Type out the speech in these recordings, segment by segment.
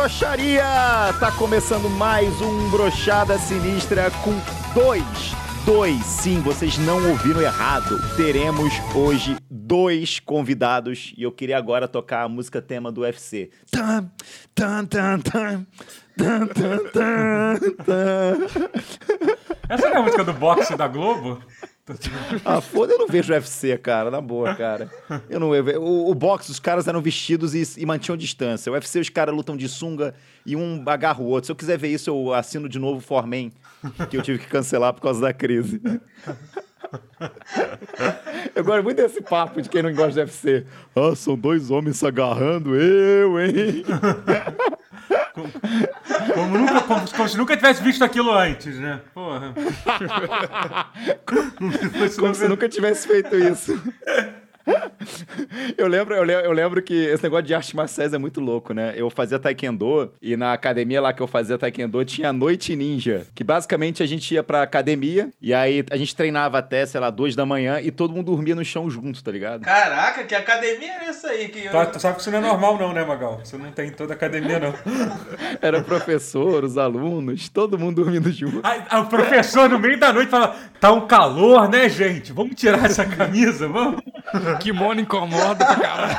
broxaria! Tá começando mais um Brochada Sinistra com dois, dois, sim, vocês não ouviram errado. Teremos hoje dois convidados e eu queria agora tocar a música tema do UFC. Tan, tan, tan, tan, tan, tan, tan. Essa não é a música do boxe da Globo? Ah, foda, eu não vejo UFC, cara, na boa, cara. Eu não eu, o, o boxe, os caras eram vestidos e, e mantinham distância. O UFC, os caras lutam de sunga e um agarra o outro. Se eu quiser ver isso, eu assino de novo o Formen, que eu tive que cancelar por causa da crise. Eu gosto muito desse papo de quem não gosta de UFC. Ah, são dois homens se agarrando, eu, hein? Como, nunca, como, como se nunca tivesse visto aquilo antes, né? Porra. Como se nunca tivesse feito isso. Eu lembro, eu lembro, eu lembro que esse negócio de artes marciais é muito louco, né? Eu fazia taekwondo e na academia lá que eu fazia taekwondo tinha noite ninja, que basicamente a gente ia pra academia e aí a gente treinava até, sei lá, duas da manhã e todo mundo dormia no chão junto, tá ligado? Caraca, que academia é essa aí? Que eu... Tá, tu sabe que isso não é normal não, né, Magal? Você não tem em toda academia, não. Era o professor, os alunos, todo mundo dormindo junto. Aí o professor no meio da noite fala, tá um calor, né, gente? Vamos tirar essa camisa, vamos? Kimono incomoda pra caralho.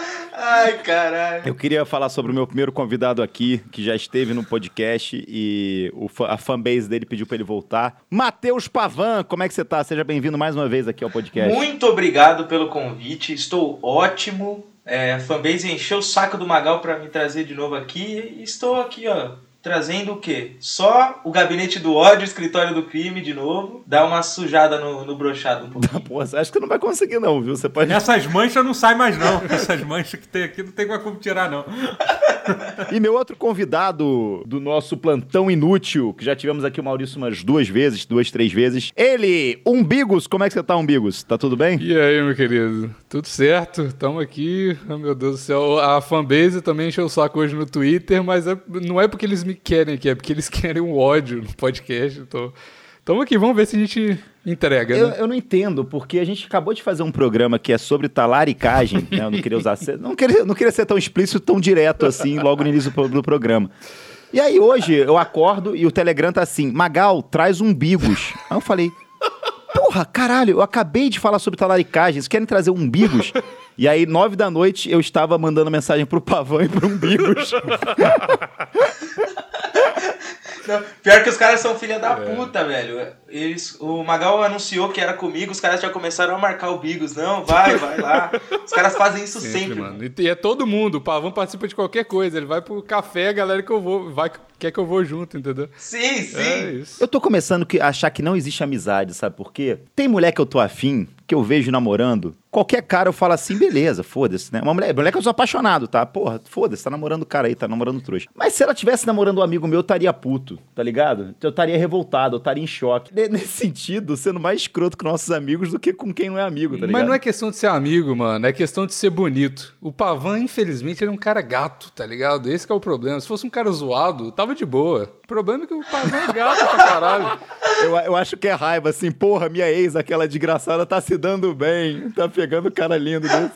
Ai, caralho. Eu queria falar sobre o meu primeiro convidado aqui, que já esteve no podcast e o a fanbase dele pediu pra ele voltar. Matheus Pavan, como é que você tá? Seja bem-vindo mais uma vez aqui ao podcast. Muito obrigado pelo convite, estou ótimo. É, a fanbase encheu o saco do Magal pra me trazer de novo aqui e estou aqui, ó. Trazendo o quê? Só o gabinete do ódio, o escritório do crime de novo. Dá uma sujada no, no brochado um pouquinho. Pô, você acha que não vai conseguir não, viu? Você pode... Essas manchas não saem mais, não. Essas manchas que tem aqui não tem mais como tirar, não. E meu outro convidado do nosso plantão inútil, que já tivemos aqui o Maurício umas duas vezes, duas, três vezes. Ele, Umbigos, como é que você tá, Umbigos? Tá tudo bem? E aí, meu querido? Tudo certo? Tamo aqui. Oh, meu Deus do céu. A fanbase também encheu o saco hoje no Twitter, mas é- não é porque eles me querem aqui, é porque eles querem um ódio no podcast. Então, tamo aqui, vamos ver se a gente entrega, Eu, né? eu não entendo, porque a gente acabou de fazer um programa que é sobre talaricagem, né? Eu não queria usar... Não queria, não queria ser tão explícito, tão direto assim, logo no início do, do programa. E aí hoje eu acordo e o Telegram tá assim, Magal, traz umbigos. Aí eu falei, porra, caralho, eu acabei de falar sobre talaricagem, vocês querem trazer umbigos? E aí, nove da noite, eu estava mandando mensagem pro Pavão e pro Umbigos. Não, pior que os caras são filha da puta, velho. Eles, o Magal anunciou que era comigo, os caras já começaram a marcar o Bigos. Não, vai, vai lá. Os caras fazem isso sempre, mano. E é todo mundo. O Pavão participa de qualquer coisa. Ele vai pro café, a galera que eu vou, vai, quer que eu vou junto, entendeu? Sim, sim. É isso. Eu tô começando a achar que não existe amizade, sabe por quê? Tem mulher que eu tô afim, que eu vejo namorando, qualquer cara eu falo assim, beleza, foda-se, né? Uma mulher, mulher que eu sou apaixonado, tá? Porra, foda-se, tá namorando o cara aí, tá namorando trouxa. Mas se ela tivesse namorando um amigo meu, eu estaria puto, tá ligado? Eu estaria revoltado, eu estaria em choque. Ne- Nesse sentido, sendo mais escroto com nossos amigos do que com quem não é amigo, tá ligado? Mas não é questão de ser amigo, mano. É questão de ser bonito. O Pavan, infelizmente, ele é um cara gato, tá ligado? Esse que é o problema. Se fosse um cara zoado, tava de boa. O problema é que o Pavan é gato pra caralho. Eu, eu acho que é raiva, assim, porra, minha ex, aquela desgraçada, tá se dando bem, tá pegando cara lindo desse.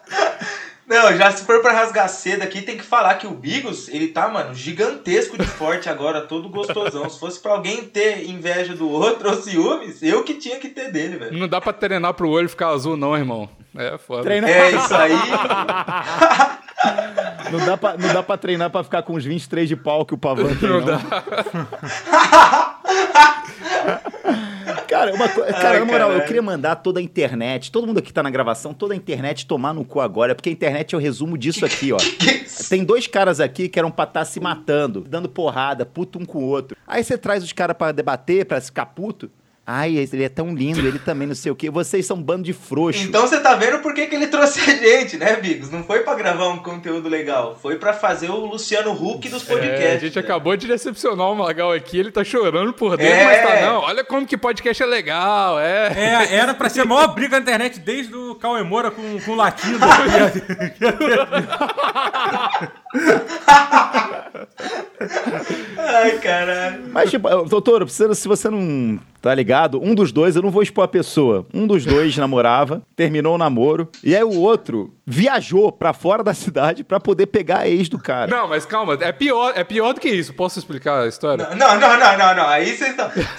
Não, já se for pra rasgar cedo aqui, tem que falar que o Bigos, ele tá, mano, gigantesco de forte agora, todo gostosão. Se fosse pra alguém ter inveja do outro ou ciúmes, eu que tinha que ter dele, velho. Não dá pra treinar pro olho ficar azul, não, irmão. É foda. Treina... É isso aí. Não dá, pra, não dá pra treinar pra ficar com os 23 de pau que o Pavan tem, Não não. dá. Cara, uma cara, Ai, na moral, eu caralho. queria mandar toda a internet, todo mundo aqui tá na gravação, toda a internet tomar no cu agora, porque a internet é o resumo disso aqui, ó. Tem dois caras aqui que eram pra estar se matando, dando porrada, puto um com o outro. Aí você traz os caras pra debater, pra ficar puto. Ai, ele é tão lindo, ele também não sei o quê. Vocês são um bando de frouxo. Então você tá vendo por que, que ele trouxe a gente, né, Bigos? Não foi pra gravar um conteúdo legal, foi pra fazer o Luciano Huck dos podcasts. É, a gente né? acabou de decepcionar o Magal aqui, ele tá chorando por dentro, É. mas tá não. Olha como que podcast é legal, é. É, era pra ser a maior briga na internet desde o Cauê Moura com, com o Latino. Ai, caralho. Mas, tipo, doutor, precisa, se você não tá ligado, um dos dois, eu não vou expor a pessoa. Um dos dois namorava, terminou o namoro, e aí o outro viajou pra fora da cidade pra poder pegar a ex do cara. Não, mas calma, é pior, é pior do que isso. Posso explicar a história? Não, não, não, não, não. Aí vocês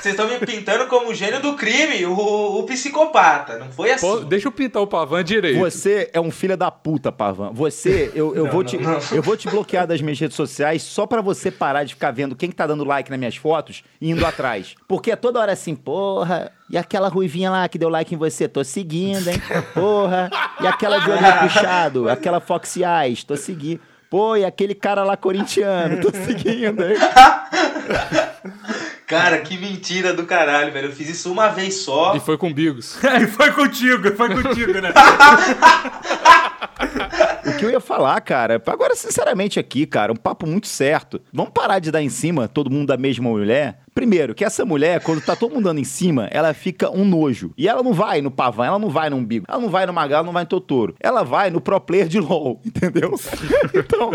estão me pintando como o gênio do crime, o, o psicopata. Não foi assim. Pô, deixa eu pintar o Pavan direito. Você é um filho da puta, Pavan. Você, eu, eu, vou te, eu vou te bloquear das minhas redes sociais só pra você parar de ficar vendo quem que tá dando like nas minhas fotos e indo atrás. Porque é toda hora assim, porra, e aquela ruivinha lá que deu like em você? Tô seguindo, hein? Porra, e aquela de olho puxado, aquela Fox Eyes, tô seguindo. Pô, e aquele cara lá corintiano, tô seguindo, hein? Cara, que mentira do caralho, velho. Eu fiz isso uma vez só. E foi com Bigos. E foi contigo, foi contigo, né? O que eu ia falar, cara, agora, sinceramente, aqui, cara, um papo muito certo. Vamos parar de dar em cima todo mundo da mesma mulher? Primeiro, que essa mulher, quando tá todo mundo dando em cima, ela fica um nojo. E ela não vai no Pavan, ela não vai no Umbigo, ela não vai no Magal, ela não vai no Totoro. Ela vai no pro player de LOL, entendeu? Então,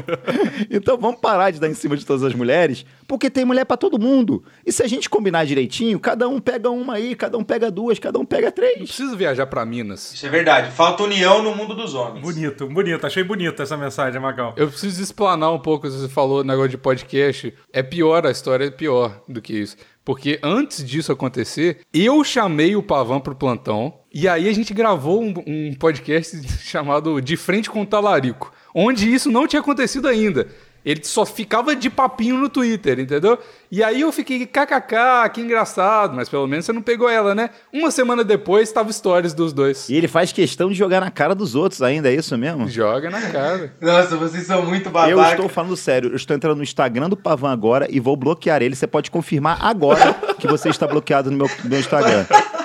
então vamos parar de dar em cima de todas as mulheres, porque tem mulher pra todo mundo. E se a gente combinar direitinho, cada um pega uma aí, cada um pega duas, cada um pega Não três. preciso viajar pra Minas. Isso é verdade. Falta união no mundo dos homens. Bonito, bonito. Achei bonita essa mensagem, Magal. Eu preciso explanar um pouco, você falou negócio de podcast. É pior, a história é pior do que isso. Porque antes disso acontecer, eu chamei o Pavan pro plantão. E aí a gente gravou um, um podcast chamado De Frente com o Talarico. Onde isso não tinha acontecido ainda. Ele só ficava de papinho no Twitter, entendeu? E aí eu fiquei, kkk, que engraçado, mas pelo menos você não pegou ela, né? Uma semana depois, tava stories dos dois. E ele faz questão de jogar na cara dos outros ainda, é isso mesmo? Joga na cara. Nossa, vocês são muito babaca. Eu estou falando sério, eu estou entrando no Instagram do Pavan agora e vou bloquear ele. Você pode confirmar agora que você está bloqueado no meu, no meu Instagram.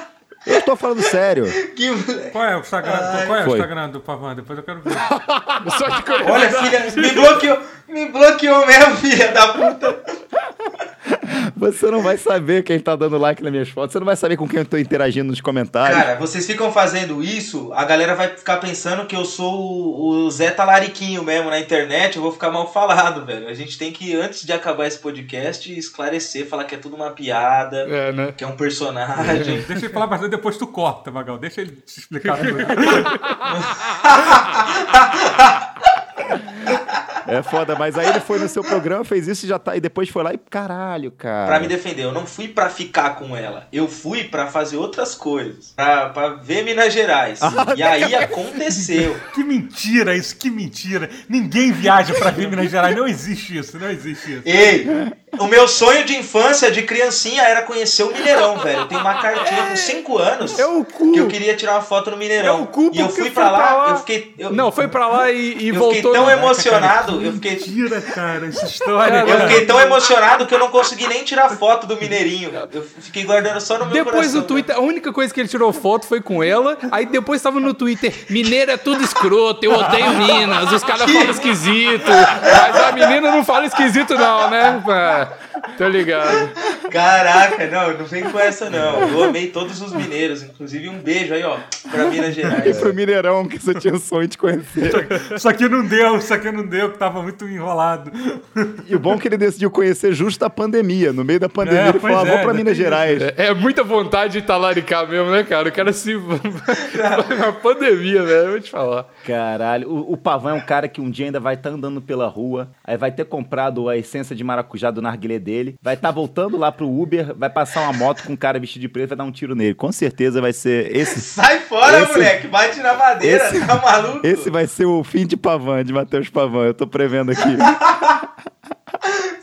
Eu estou falando sério. Que. Qual é o Instagram, qual é o. Instagram do Pavan? Depois eu quero ver. Só de Olha, filha, me bloqueou. Me bloqueou mesmo, filha da puta. Você não vai saber quem tá dando like nas minhas fotos, você não vai saber com quem eu tô interagindo nos comentários. Cara, vocês ficam fazendo isso, a galera vai ficar pensando que eu sou o, o Zé Talariquinho mesmo na internet, eu vou ficar mal falado, velho. A gente tem que, antes de acabar esse podcast, esclarecer, falar que é tudo uma piada, É, né? que é um personagem. Deixa ele falar bastante, depois tu corta, Magal. Deixa ele te explicar. É foda, mas aí ele foi no seu programa, fez isso e já tá. E depois foi lá e caralho, cara. Pra me defender, eu não fui pra ficar com ela. Eu fui pra fazer outras coisas. Pra, pra ver Minas Gerais. e aí aconteceu. que mentira isso, que mentira. Ninguém viaja pra ver Minas Gerais. Não existe isso, não existe isso. Ei, o meu sonho de infância, de criancinha, era conhecer o Mineirão, velho. Eu tenho uma cartinha com 5 anos É o cu. que eu queria tirar uma foto no Mineirão. É o cu e eu fui pra lá, pra lá. eu fiquei. Eu, Não, foi pra lá e, e eu voltou. fiquei tão no- emocionado, eu fiquei. Mentira, cara, essa história. Cara, Eu cara. fiquei tão emocionado que eu não consegui nem tirar foto do Mineirinho. Eu fiquei guardando só no meu Depois coração. no Twitter, a única coisa que ele tirou foto foi com ela. Aí depois tava no Twitter: Mineiro é tudo escroto, eu odeio Minas, os caras falam esquisito. Mas a menina não fala esquisito, não, né? Tô ligado. Caraca, não, não vem com essa não. Eu amei todos os mineiros, inclusive um beijo aí, ó, pra Minas E Gerais. pro Mineirão, que você tinha o sonho de conhecer. Isso aqui não deu, isso aqui não deu, que tava muito enrolado. E o bom é que ele decidiu conhecer justo a pandemia. No meio da pandemia, É, ele falou: ah, é, vou pra ainda Minas. Gerais. É, é muita vontade de talaricar mesmo, né, cara? O cara se. Na pandemia, velho, eu vou te falar. Caralho, o, o Pavão é um cara que um dia ainda vai estar andando pela rua, aí vai ter comprado a essência de maracujá do narguilé dele, vai estar voltando lá pro Uber, vai passar uma moto com um cara vestido de preto e vai dar um tiro nele. Com certeza vai ser esse. Sai fora, Esse- moleque, bate na madeira, esse- tá maluco? Esse vai ser o fim de Pavan, de Matheus Pavan, eu tô prevendo aqui.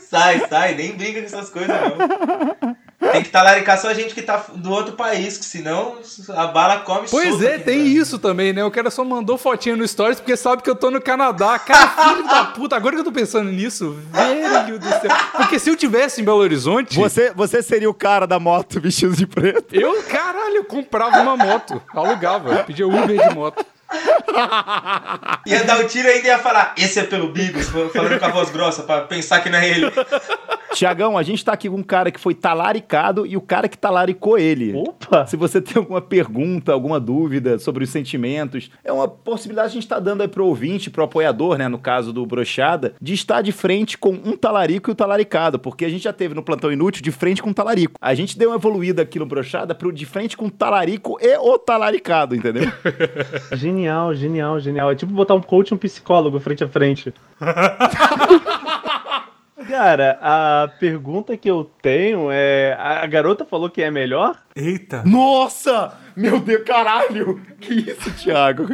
Sai, sai, nem briga com essas coisas não. Tem que talaricar só a gente que tá do outro país, que senão a bala come Pois é, aqui, tem né? isso também, né? O cara só mandou fotinha no Stories porque sabe que eu tô no Canadá. Cara, filho da puta, agora que eu tô pensando nisso, velho do céu. Porque se eu tivesse em Belo Horizonte, Você, você seria o cara da moto vestido de preto? eu, caralho, eu comprava uma moto, alugava, pedia Uber de moto. Ia dar o tiro ainda e ia falar, esse é pelo Bigos, falando com a voz grossa, pra pensar que não é ele. Tiagão, a gente tá aqui com um cara que foi talaricado e o cara que talaricou ele. Opa! Se você tem alguma pergunta, alguma dúvida sobre os sentimentos, é uma possibilidade que a gente está dando aí pro ouvinte, pro apoiador, né, no caso do Brochada, de estar de frente com um talarico e o talaricado, porque a gente já teve no Plantão Inútil de frente com um talarico. A gente deu uma evoluída aqui no Brochada pro de frente com o talarico e o talaricado, entendeu? Genial, genial, genial. É tipo botar um coach e um psicólogo frente a frente. Cara, a pergunta que eu tenho é: a garota falou que é melhor? Eita. Nossa! Meu Deus, caralho! Que isso, Thiago?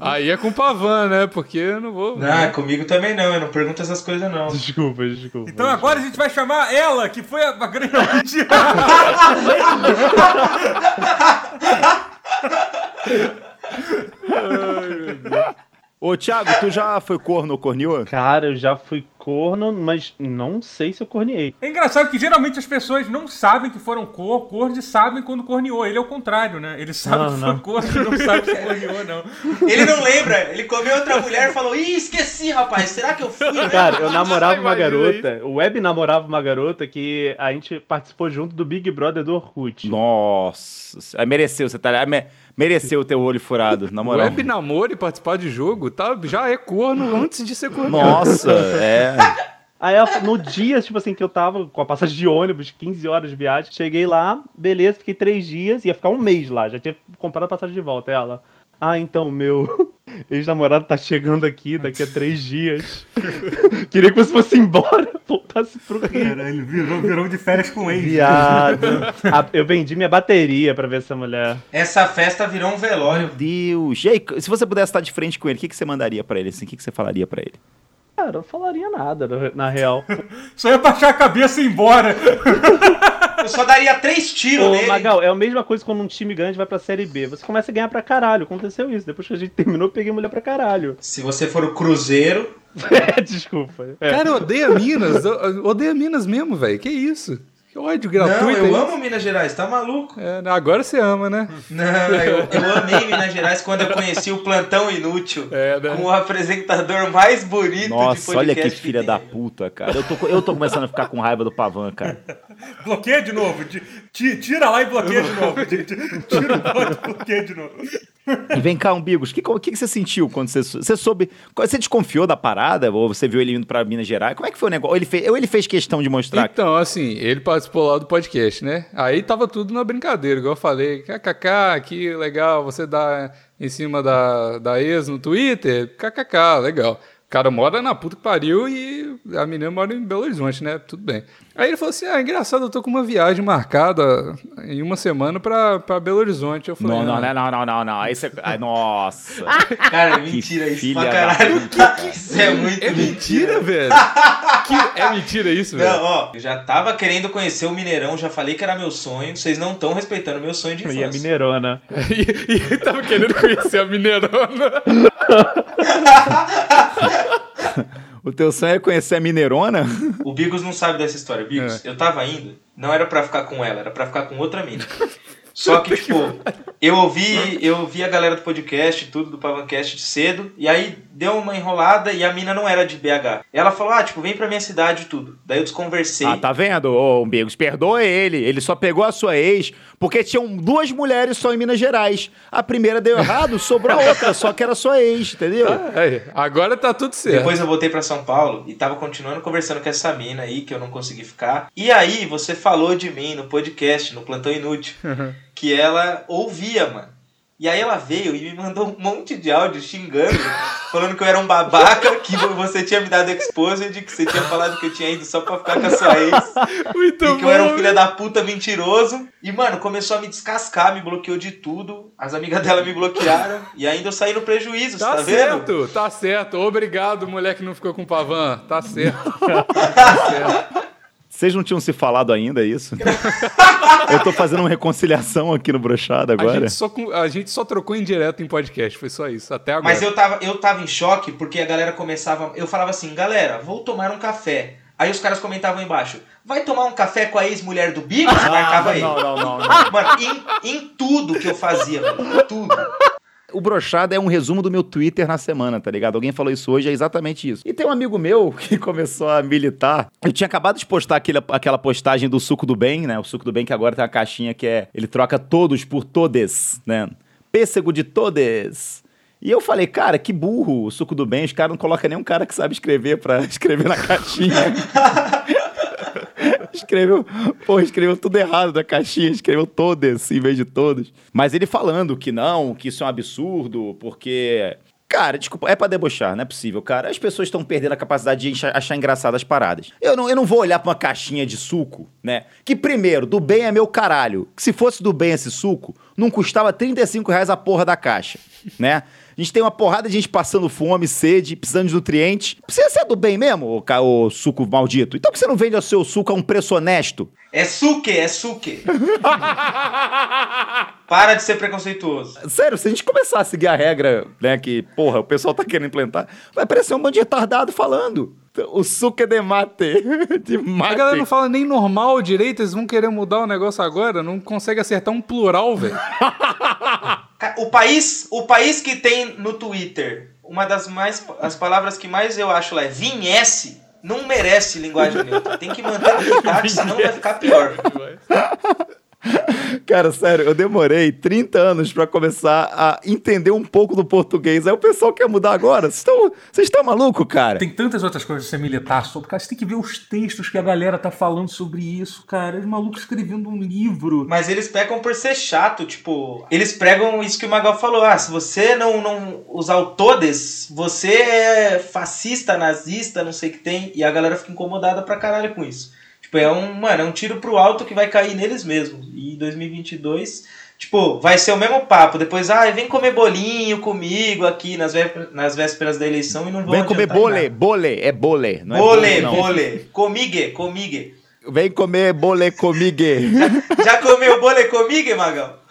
Aí é com o Pavan, né? Porque eu não vou. Não, comigo também não, eu não pergunto essas coisas não. Desculpa, desculpa. Então agora a gente vai chamar ela, que foi a, a grande. Ô, Thiago, tu já foi corno ou corneou? Cara, eu já fui corno, mas não sei se eu corneei. É engraçado que geralmente as pessoas não sabem que foram cor, corno e sabem quando corneou. Ele é o contrário, né? Ele sabe Não, que não. foi corno e não sabe se corneou, não. Ele não lembra, ele comeu outra mulher e falou: Ih, esqueci, rapaz, será que eu fui? mesmo?" Cara, eu namorava uma garota, o Web namorava uma garota que a gente participou junto do Big Brother do Orkut. Nossa, é, mereceu, você tá me- mereceu o teu olho furado, na moral. Web namoro e participar de jogo, tá, já é corno antes de ser corno. Nossa, é. Aí no dia, tipo assim, que eu tava com a passagem de ônibus, 15 horas de viagem, cheguei lá, beleza, fiquei três dias, ia ficar um mês lá, já tinha comprado a passagem de volta. Ela, ah, então, meu ex-namorado tá chegando aqui daqui a três dias. Queria que você fosse embora, voltasse pro Rio. Caralho, virou, virou de férias com ex. Viado. Ah, eu vendi minha bateria pra ver essa mulher. Essa festa virou um velório. Deus. E aí, se você pudesse estar de frente com ele, o que, que você mandaria pra ele? Assim, o que, que você falaria pra ele? Cara, eu não falaria nada, na- na real. Só ia baixar a cabeça e ir embora. Eu só daria três tiros Ô, nele. Magal, é a mesma coisa quando um time grande vai pra Série B. Você começa a ganhar pra caralho. Aconteceu isso. Depois que a gente terminou, eu peguei mulher pra caralho. Se você for o Cruzeiro, É, desculpa. É. Cara, eu odeio Minas. eu- eu odeio Minas mesmo, velho. Que isso? Que ódio não, gratuito. eu é amo Minas Gerais, tá maluco? É, agora você ama, né? Não, eu, eu amei Minas Gerais quando eu conheci o Plantão Inútil. É, né? Com o apresentador mais bonito de Nossa, podcast olha que filha tem. da puta, cara. Eu tô, eu tô começando a ficar com raiva do Pavan, cara. Bloqueia de novo. ti- ti- Tira lá e bloqueia de novo. Ti- ti- Tira o e bloqueia de novo. E vem cá, Umbigos, o que, o que, que você sentiu quando você, você soube? Você desconfiou da parada? Ou você viu ele indo pra Minas Gerais? Como é que foi o negócio? Ou ele fez, ou ele fez questão de mostrar? Então, assim, ele participou lá do podcast, né? Aí tava tudo na brincadeira, igual eu falei. KKK, que legal, você dá em cima da, da ex no Twitter. KKK, legal. O cara mora na puta que pariu e a menina mora em Belo Horizonte, né? Tudo bem. Aí ele falou assim: ah, engraçado, eu tô com uma viagem marcada em uma semana pra, pra Belo Horizonte. Eu falei: Não, não, ah, não, não, não, não, não. Aí você. Ai, nossa. Cara, mentira isso filha pra da caralho. Isso é muito É mentira, velho? Que- é mentira isso, velho? Não, ó, eu já tava querendo conhecer o Mineirão, já falei que era meu sonho. Vocês não estão respeitando meu sonho de E a infância. Mineirona. E, e tava querendo conhecer a Mineirona. O teu sonho é conhecer a Mineirona? O Bigos não sabe dessa história. Bigos, eu tava indo, não era pra ficar com ela, era pra ficar com outra mina. Só que, tipo, eu ouvi, eu ouvi a galera do podcast, tudo do Pavancast cedo, e aí deu uma enrolada e a mina não era de BH. Ela falou, ah, tipo, vem pra minha cidade e tudo. Daí eu desconversei. Ah, tá vendo, ô Umbigos? Perdoa ele. Ele só pegou a sua ex porque tinham duas mulheres só em Minas Gerais. A primeira deu errado, sobrou a outra, só que era sua ex, entendeu? Aí, agora tá tudo certo. Depois eu voltei pra São Paulo e tava continuando conversando com essa mina aí que eu não consegui ficar. E aí você falou de mim no podcast, no Plantão Inútil, que ela ouvia, mano. E aí ela veio e me mandou um monte de áudio xingando, falando que eu era um babaca, que você tinha me dado exposed, que você tinha falado que eu tinha ido só pra ficar com a sua ex, Muito e que eu era um bom. filho da puta mentiroso. E, mano, começou a me descascar, me bloqueou de tudo. As amigas dela me bloquearam. E ainda eu saí no prejuízo, Tá, tá, vendo? certo, tá certo. Obrigado, mulher que não ficou com o Pavan. Tá certo. tá certo. Vocês não tinham se falado ainda, é isso? Eu tô fazendo uma reconciliação aqui no Brochada A agora. gente, só, com- a gente só trocou em direto em podcast, foi só isso, até agora. Mas eu tava, eu tava em choque porque a galera começava. Eu falava assim, galera, vou tomar um café. Aí os caras comentavam embaixo, vai tomar um café com a ex-mulher do Bigos? Marcava Ah, ele. não, não, não, não. Mano, em, em tudo que eu fazia, mano, tudo. O brochado é um resumo do meu Twitter na semana, tá ligado? Alguém falou isso hoje, é exatamente isso. E tem um amigo meu que começou a militar. Eu tinha acabado de postar aquele, aquela postagem do suco do bem, né? O suco do bem que agora tem uma caixinha que é. Ele troca todos por todes, né? Pêssego de todes. E eu falei, cara, que burro o suco do bem. Os caras não colocam nenhum cara que sabe escrever pra escrever na caixinha. escreveu, pô, escreveu tudo errado na caixinha, escreveu todas em vez de todos. Mas ele falando que não, que isso é um absurdo, porque. Cara, desculpa, é pra debochar, não é possível, cara. As pessoas estão perdendo a capacidade de achar engraçadas as paradas. Eu não, eu não vou olhar pra uma caixinha de suco, né? Que primeiro, do bem é meu caralho. Que se fosse do bem esse suco, não custava 35 reais a porra da caixa, né? A gente tem uma porrada de gente passando fome, sede, precisando de nutrientes. Precisa ser do bem mesmo, ca- ô suco maldito? Então por que você não vende o seu suco a um preço honesto? É suque, é suque. Para de ser preconceituoso. Sério, se a gente começar a seguir a regra, né, que, porra, o pessoal tá querendo implantar, vai parecer um bando de retardado falando. O suco é de mate. De mate. A galera não fala nem normal direito, eles vão querer mudar o negócio agora, não consegue acertar um plural, velho. Ca- O país, o país que tem no Twitter, uma das mais as palavras que mais eu acho lá é vinhesse, não merece linguagem neutra. Tem que manter o dictate, senão vai ficar pior. Cara, sério, eu demorei 30 anos pra começar a entender um pouco do português. Aí o pessoal quer mudar agora. Vocês estão vocês estão maluco, cara? Tem tantas outras coisas pra você militar sobre, cara. Você tem que ver os textos que a galera tá falando sobre isso, cara. Os malucos escrevendo um livro. Mas eles pecam por ser chato, tipo, eles pregam isso que o Magal falou, ah, se você não, não usar o todes, você é fascista, nazista, não sei o que tem, e a galera fica incomodada pra caralho com isso. Tipo, é um, mano, é um tiro pro alto que vai cair neles mesmos. E em 2022, tipo, vai ser o mesmo papo. Depois, ah, vem comer bolinho comigo aqui nas vésperas, nas vésperas da eleição e não vão Vem comer bole, nada. bole, é bole. Não é Bole, não. bole. Comigue, comigue. Vem comer bole comigo. Já comeu bole comigo, Magal?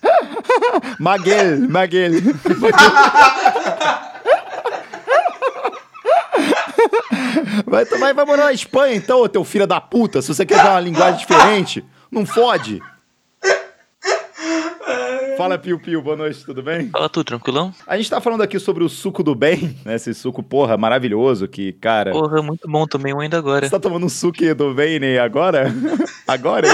Maguel, Maguel. Vai, vai, vai morar na Espanha então, ô teu filho da puta, se você quer dar uma linguagem diferente. Não fode. Fala, Piu Piu, boa noite, tudo bem? Fala tu, tranquilão? A gente tá falando aqui sobre o suco do bem, né? Esse suco, porra, maravilhoso, que, cara... Porra, muito bom, tomei um ainda agora. Você tá tomando um suco do bem, né? Agora? Agora?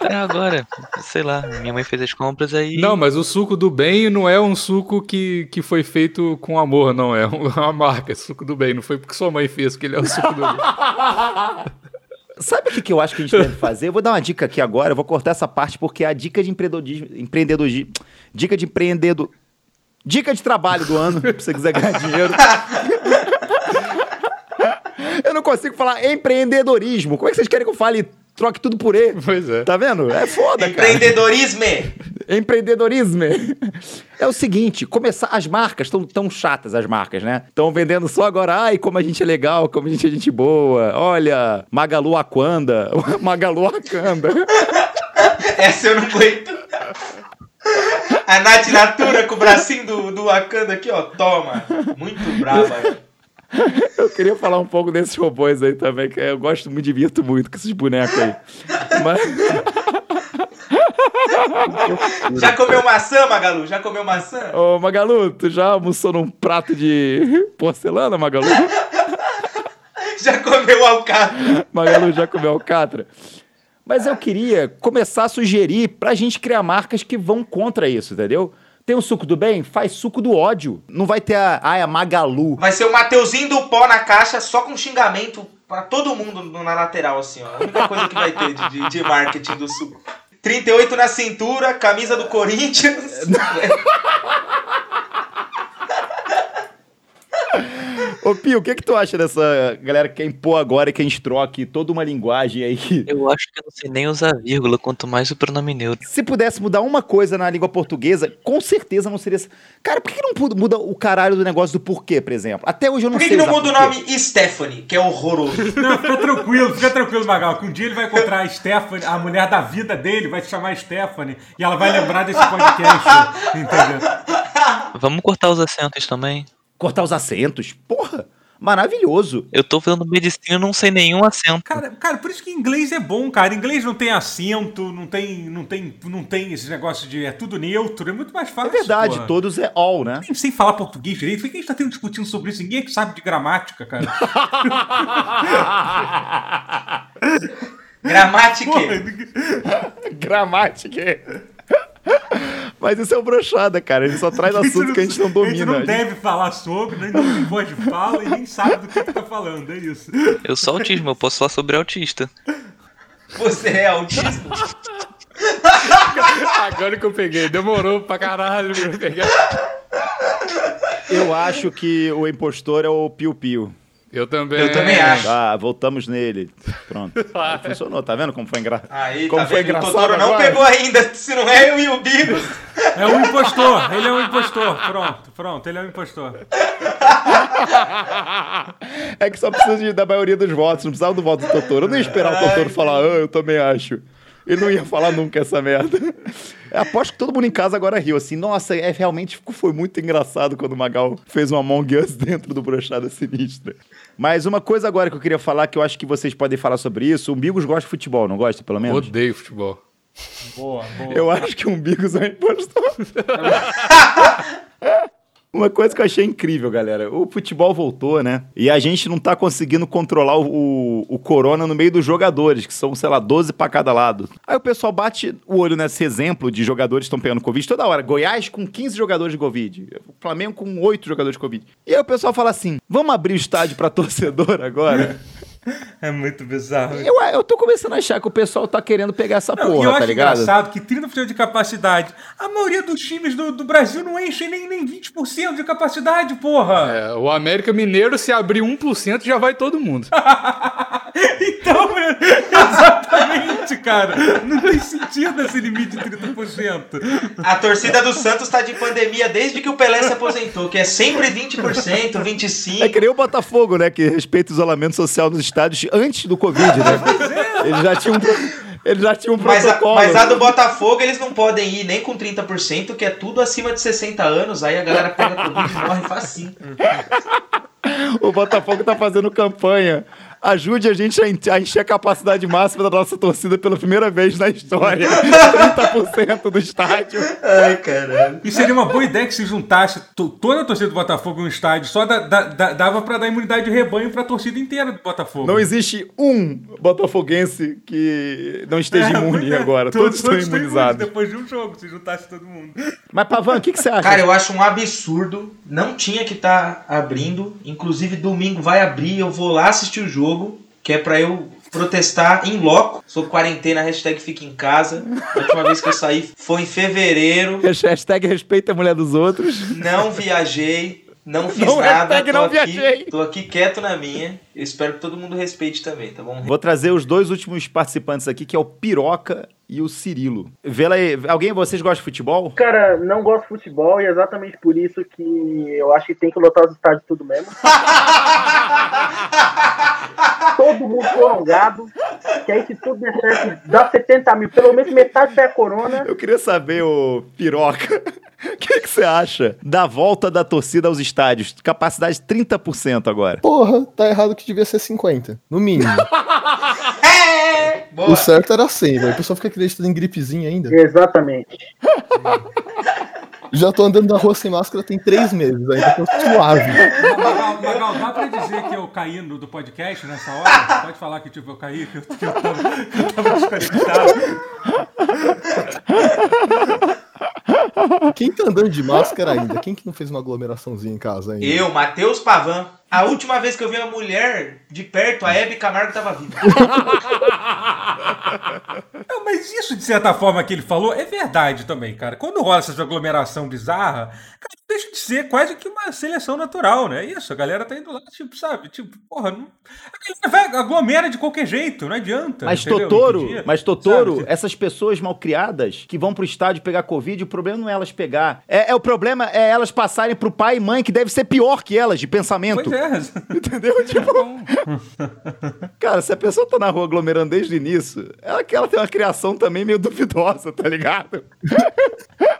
É agora, sei lá, minha mãe fez as compras aí. Não, mas o suco do bem não é um suco que, que foi feito com amor, não. É uma marca, é suco do bem. Não foi porque sua mãe fez que ele é o suco do bem. Sabe o que, que eu acho que a gente deve fazer? Eu vou dar uma dica aqui agora, eu vou cortar essa parte porque é a dica de empreendedorismo. empreendedorismo dica de empreendedor. Dica de trabalho do ano, se você quiser ganhar dinheiro. Eu não consigo falar empreendedorismo. Como é que vocês querem que eu fale troque tudo por E? Pois é. Tá vendo? É foda, cara. Empreendedorismo. Empreendedorismo. É o seguinte, começar as marcas estão tão chatas as marcas, né? Estão vendendo só agora, ai, como a gente é legal, como a gente é gente boa. Olha, Magalu Aquanda, Magalu Aquanda. Essa eu não aguento. A Nath Natura com o bracinho do, do Wakanda aqui, ó. Toma. Muito brava. Eu queria falar um pouco desses robôs aí também, que eu gosto, me divirto muito com esses bonecos aí. Mas Já comeu maçã, Magalu? Já comeu maçã? Ô, Magalu, tu já almoçou num prato de porcelana, Magalu? Já comeu alcatra? Magalu já comeu alcatra? Mas eu queria começar a sugerir pra gente criar marcas que vão contra isso, entendeu? Tem o suco do bem? Faz suco do ódio. Não vai ter a, ai, a Magalu. Vai ser o Mateuzinho do pó na caixa só com xingamento pra todo mundo na lateral, assim, ó. A única coisa que vai ter de, de- de marketing do suco. 38 na cintura, camisa do Corinthians. Ô, Pio, o que que tu acha dessa galera que quer impor agora e que a gente troque toda uma linguagem aí? Eu acho que eu não sei nem usar vírgula, quanto mais o pronome neutro. Se pudesse mudar uma coisa na língua portuguesa, com certeza não seria... Cara, por que não muda o caralho do negócio do porquê, por exemplo? Até hoje eu não Por que, sei que não muda o nome Stephanie, que é horroroso? Não, fica tranquilo, fica tranquilo, Magal, que um dia ele vai encontrar a Stephanie, a mulher da vida dele, vai se chamar Stephanie, e ela vai lembrar desse podcast, entendeu? Vamos cortar os acentos também. Cortar os acentos? Porra! maravilhoso. Eu tô fazendo medicina e não sei nenhum acento. Cara, cara, por isso que inglês é bom, cara. Inglês não tem acento, não tem, não tem, não tem esse negócio de é tudo neutro, é muito mais É fácil. verdade, porra. todos é all, né? Nem sei falar português direito. Por que a gente tá tendo discutindo sobre isso? Ninguém é que sabe de gramática, cara. Gramática. Gramática. Mas isso é o brochada, cara. Ele só traz assunto que a gente não A gente domina. não deve falar sobre, nem não tem voz de fala e nem sabe do que, tá falando, é isso. Eu sou autismo, eu posso falar sobre autista. Você é autismo? Agora que eu peguei, demorou pra caralho pra eu pegar. Eu acho que o impostor é o Piu Piu. Eu também. Eu também acho. Ah, voltamos nele. Pronto. Funcionou, tá vendo como foi engraçado? Aí, como tá foi vendo? O engraçado Totoro não agora? pegou ainda. Se não é eu e o Bigo. É um impostor, ele é um impostor. Pronto, pronto, ele é um impostor. É que só precisa de- da maioria dos votos, não precisava do voto do Totoro. Eu não ia esperar o Totoro falar, ah, eu também acho. Ele não ia falar nunca essa merda. Eu aposto que todo mundo em casa agora riu assim. Nossa, é, realmente foi muito engraçado quando o Magal fez um Among Us dentro do Brochada Sinistra. Mas uma coisa agora que eu queria falar, que eu acho que vocês podem falar sobre isso. O Bigos gosta de futebol, não gosta, pelo menos? Odeio futebol. Boa, boa. Eu acho que um Bigos é um impostor. Uma coisa que eu achei incrível, galera. O futebol voltou, né? E a gente não tá conseguindo controlar o, o, o corona no meio dos jogadores, que são, sei lá, 12 pra cada lado. Aí o pessoal bate o olho nesse exemplo de jogadores que estão pegando Covid toda hora. Goiás com 15 jogadores de Covid. Flamengo com 8 jogadores de Covid. E aí o pessoal fala assim: vamos abrir o estádio pra torcedor agora? É muito bizarro. eu, eu tô começando a achar que o pessoal tá querendo pegar essa Não, e eu porra, acho tá ligado? engraçado que 30% de capacidade. A maioria dos times do, do Brasil não enche nem, nem 20% de capacidade, porra. É, o América Mineiro, se abrir 1%, já vai todo mundo. Então, exatamente, cara. Não tem sentido esse limite de 30%. A torcida do Santos tá de pandemia desde que o Pelé se aposentou, que é sempre 20%, 25%. É que nem o Botafogo, né? Que respeita o isolamento social nos antes do Covid, né? Eles já tinham, eles já tinham um Mas a, protocolo. mas a do Botafogo eles não podem ir nem com 30%, que é tudo acima de 60 anos. Aí a galera pega Covid e morre facinho. O Botafogo tá fazendo campanha. Ajude a gente a en- a encher a capacidade máxima da nossa torcida pela primeira vez na história. 30% do estádio. Ai, caralho. E seria uma boa ideia que se juntasse to- toda a torcida do Botafogo em um estádio, só da- da- da- dava pra dar imunidade de rebanho pra torcida inteira do Botafogo. Não existe um botafoguense que não esteja É, imune é. agora. Todos, estão imunizados. Depois de um jogo, se juntasse todo mundo. Mas, Pavan, o que, que você acha? Cara, eu acho um absurdo. Não tinha que estar abrindo. Inclusive, domingo vai abrir. Eu vou lá assistir o jogo. Que é pra eu protestar em loco. Sou quarentena, hashtag fica em casa. A última vez que eu saí foi em fevereiro. Hashtag respeita a mulher dos outros. Não viajei. Não fiz Não, nada. hashtag Tô não aqui, viajei. tô aqui quieto na minha. Eu espero que todo mundo respeite também, tá bom? Vou trazer os dois últimos participantes aqui, que é o Piroca e o Cirilo. Vê lá aí. Alguém de vocês gosta de futebol? Cara, não gosto de futebol e é exatamente por isso que eu acho que tem que lotar os estádios tudo mesmo. Todo mundo prolongado, que aí se tudo der certo, dá 70 mil, pelo menos metade da corona. Eu queria saber, ô Piroca, o que, que você acha da volta da torcida aos estádios? Capacidade 30% agora. Porra, tá errado que devia ser 50, no mínimo. É! Boa. o certo era 100, velho. O pessoal fica acreditando em gripezinha ainda. Exatamente. Já tô andando na rua sem máscara tem três meses, ainda tô suave. Magal, Magal, dá pra dizer que eu caí no, do podcast nessa hora? Pode falar que tipo, eu caí, que eu, que eu, tava, que eu tava desconectado. Quem tá andando de máscara ainda? Quem que não fez uma aglomeraçãozinha em casa ainda? Eu, Matheus Pavan. A última vez que eu vi uma mulher de perto, a Hebe Camargo tava viva. Não, mas isso, de certa forma, que ele falou, é verdade também, cara. Quando rola essa aglomeração bizarra, deixa de ser quase que uma seleção natural, né? É isso, a galera tá indo lá, tipo, sabe? Tipo, porra, não... a galera vai, aglomera de qualquer jeito, não adianta. Mas entendeu? Totoro, mas Totoro, sabe? essas pessoas malcriadas que vão pro estádio pegar Covid, o problema não é elas pegar. É, é o problema é elas passarem pro pai e mãe, que deve ser pior que elas de pensamento. Pois é. Entendeu? Tipo, cara, se a pessoa tá na rua aglomerando desde o início, ela, ela tem uma criação também meio duvidosa, tá ligado?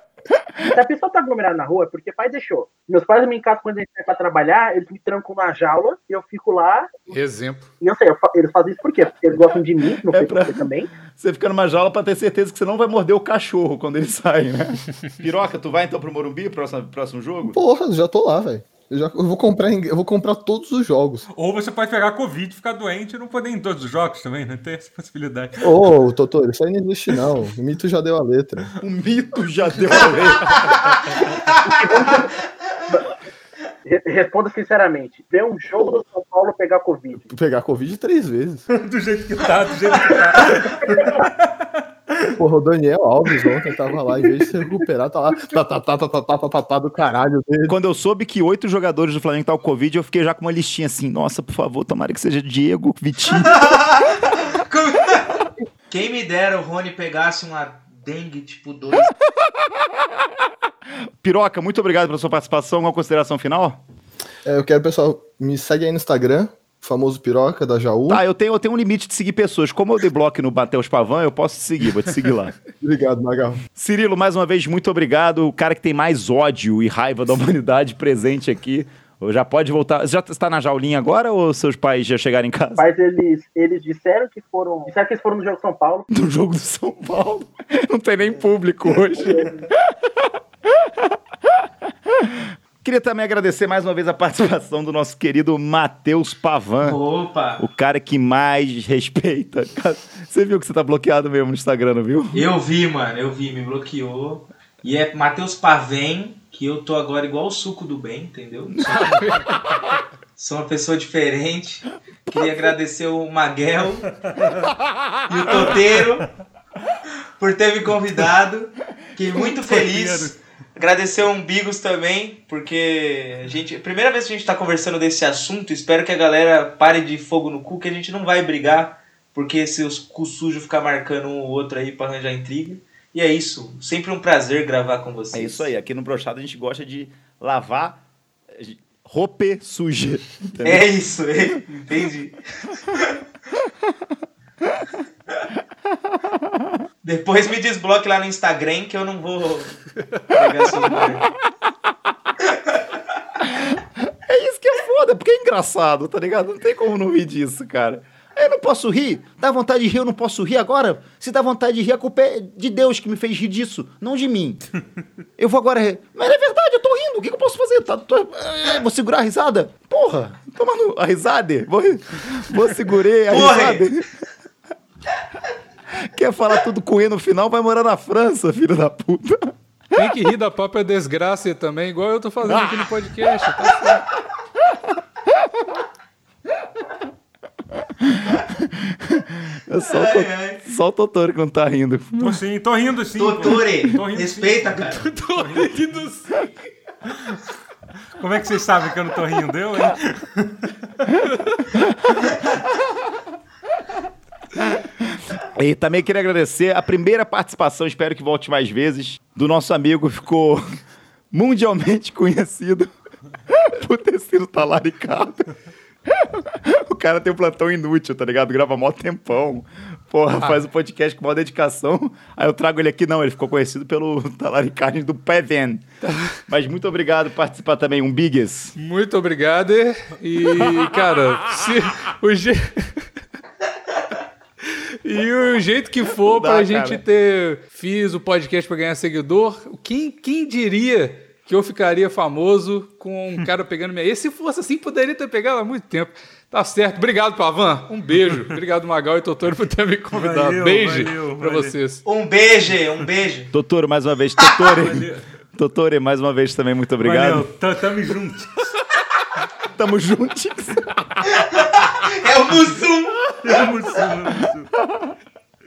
se a pessoa tá aglomerada na rua, é porque pai deixou. Meus pais me encaixam quando a gente vai pra trabalhar, eles me trancam na jaula e eu fico lá. Exemplo. E eu sei, eu eles fazem isso por quê? Porque eles gostam de mim, não É sei pra- você também. Você fica numa jaula pra ter certeza que você não vai morder o cachorro quando ele sai, né? Piroca, tu vai então pro Morumbi, próximo, próximo jogo? Porra, já tô lá, velho. Eu, já- eu vou comprar, eu vou comprar todos os jogos. Ou você pode pegar Covid, ficar doente e não poder ir em todos os jogos também, né? Tem essa possibilidade. Ô, Totoro, isso aí não existe não. O mito já deu a letra. O mito já deu a letra. Re- Responda sinceramente. Ver um jogo do São Paulo pegar Covid. Pegar Covid três vezes. Do jeito que tá, do jeito que tá. Porra, o Daniel Alves ontem tava lá, em vez de se recuperar, tá lá. Tá, tá, tá, tá, tá, tá, tá, tá, tá do caralho dele. Quando eu soube que oito jogadores do Flamengo estavam com Covid, eu fiquei já com uma listinha assim. Nossa, por favor, tomara que seja Diego, Vitinho. Quem me dera o Rony pegasse uma dengue tipo 2. Piroca, muito obrigado pela sua participação. Uma consideração final? É, eu quero, pessoal, me segue aí no Instagram, famoso piroca da Jaú. Tá, eu tenho, eu tenho um limite de seguir pessoas. Como eu dei bloco no Matheus Pavan, eu posso te seguir, vou te seguir lá. Obrigado, Magal. Cirilo, mais uma vez, muito obrigado. O cara que tem mais ódio e raiva da humanidade presente aqui. Já pode voltar. Você já está na jaulinha agora ou seus pais já chegaram em casa? Mas eles, eles disseram que foram. Disseram que eles foram no jogo São Paulo. Do jogo do São Paulo. Não tem nem público hoje. Queria também agradecer mais uma vez a participação do nosso querido Matheus Pavan. Opa! O cara que mais respeita. Você viu que você tá bloqueado mesmo no Instagram, não viu? Eu vi, mano, eu vi, me bloqueou. E é Matheus Pavém, que eu tô agora igual o suco do bem, entendeu? Sou uma pessoa diferente. Queria agradecer o Maguel e o Toteiro por ter me convidado. Fiquei muito feliz. Agradecer o Umbigos também, porque a gente. Primeira vez que a gente tá conversando desse assunto, espero que a galera pare de fogo no cu, que a gente não vai brigar, porque se os cu sujos ficar marcando um ou outro aí pra arranjar intriga. E é isso. Sempre um prazer gravar com É vocês. isso aí. Aqui no Brochado a gente gosta de lavar eh, roupa suja. entendeu? É isso, é. entendi. Depois me desbloque lá no Instagram que eu não vou pegar. É isso que é foda, porque é engraçado, tá ligado? Não tem como não rir disso, cara. Eu não posso rir? Dá vontade de rir, eu não posso rir agora? Se dá vontade de rir, a culpa é de Deus que me fez rir disso, não de mim. Eu vou agora rir. Mas é verdade, eu tô rindo, o que, que eu posso fazer? Tá, tô- é, vou segurar a risada? Porra, tomando a risada? Vou, vou segurei a Porra! risada. Quer falar tudo com E no final, vai morar na França, filho da puta. Tem que rir da própria desgraça também, igual eu tô fazendo aqui no podcast. Tá certo. É só, o to- só o Totoro que não tá rindo. Tô sim, tô rindo sim. Totore, Tô rindo sim. respeita, cara. Tô rindo sim. Como é que vocês sabem que eu não tô rindo? Eu, hein? E também queria agradecer a primeira participação, espero que volte mais vezes, do nosso amigo, ficou mundialmente conhecido por ter sido talaricado. O cara tem um plantão inútil, tá ligado? Grava mó tempão. Porra, faz o podcast com maior dedicação. Aí eu trago ele aqui, não, ele ficou conhecido pelo talaricagem do Peven. Mas muito obrigado por participar também, um Biggest. Muito obrigado. E, cara, se o je... E o jeito que for dá, pra gente cara. ter fiz o podcast pra ganhar seguidor, quem, quem diria que eu ficaria famoso com um cara pegando minha. E se fosse assim, poderia ter pegado há muito tempo. Tá certo. Obrigado, Pavan. Um beijo. Obrigado, Magal e Totoro, por ter me convidado. Valeu, beijo valeu, pra valeu. vocês. Um beijo, um beijo. Totoro, mais uma vez. Totore. Totore, mais uma vez também, muito obrigado. Valeu, tamo juntos. Tamo juntos. É o Mussum. Eu.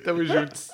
Tamo juntos.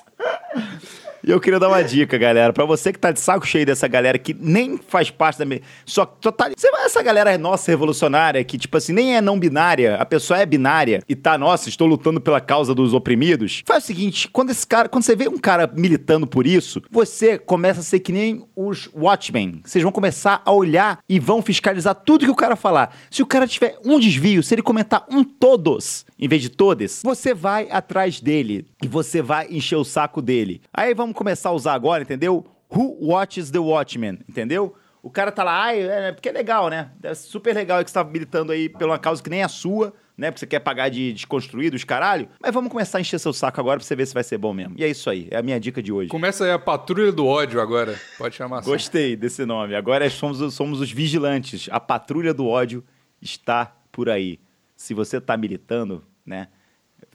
E eu queria dar uma dica, galera. Pra você que tá de saco cheio dessa galera que nem faz parte da. Me... Só que. Você vai- Essa galera é nossa revolucionária, que, tipo assim, nem é não binária, a pessoa é binária e tá, nossa, estou lutando pela causa dos oprimidos. Faz o seguinte: quando esse cara. Quando você vê um cara militando por isso, você começa a ser que nem os Watchmen. Vocês vão começar a olhar e vão fiscalizar tudo que o cara falar. Se o cara tiver um desvio, se ele comentar um todos, em vez de todes, você vai atrás dele e você vai encher o saco dele. Aí vamos começar a usar agora, entendeu? Who Watches the Watchmen, entendeu? O cara tá lá, ai, é, porque é legal, né? É super legal que você tá militando aí uma causa que nem a sua, né? Porque você quer pagar de desconstruídos, caralho. Mas vamos começar a encher seu saco agora pra você ver se vai ser bom mesmo. E é isso aí, é a minha dica de hoje. Começa aí a patrulha do ódio agora. Pode chamar assim. Gostei desse nome. Agora somos, os- somos os vigilantes. A patrulha do ódio está por aí. Se você tá militando, né?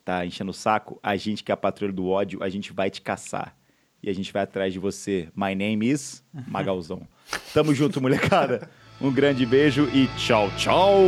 Tá enchendo o saco, a gente que é a patrulha do ódio, a gente vai te caçar. E a gente vai atrás de você. My name is Magalzão. Tamo junto, molecada. Um grande beijo e tchau, tchau!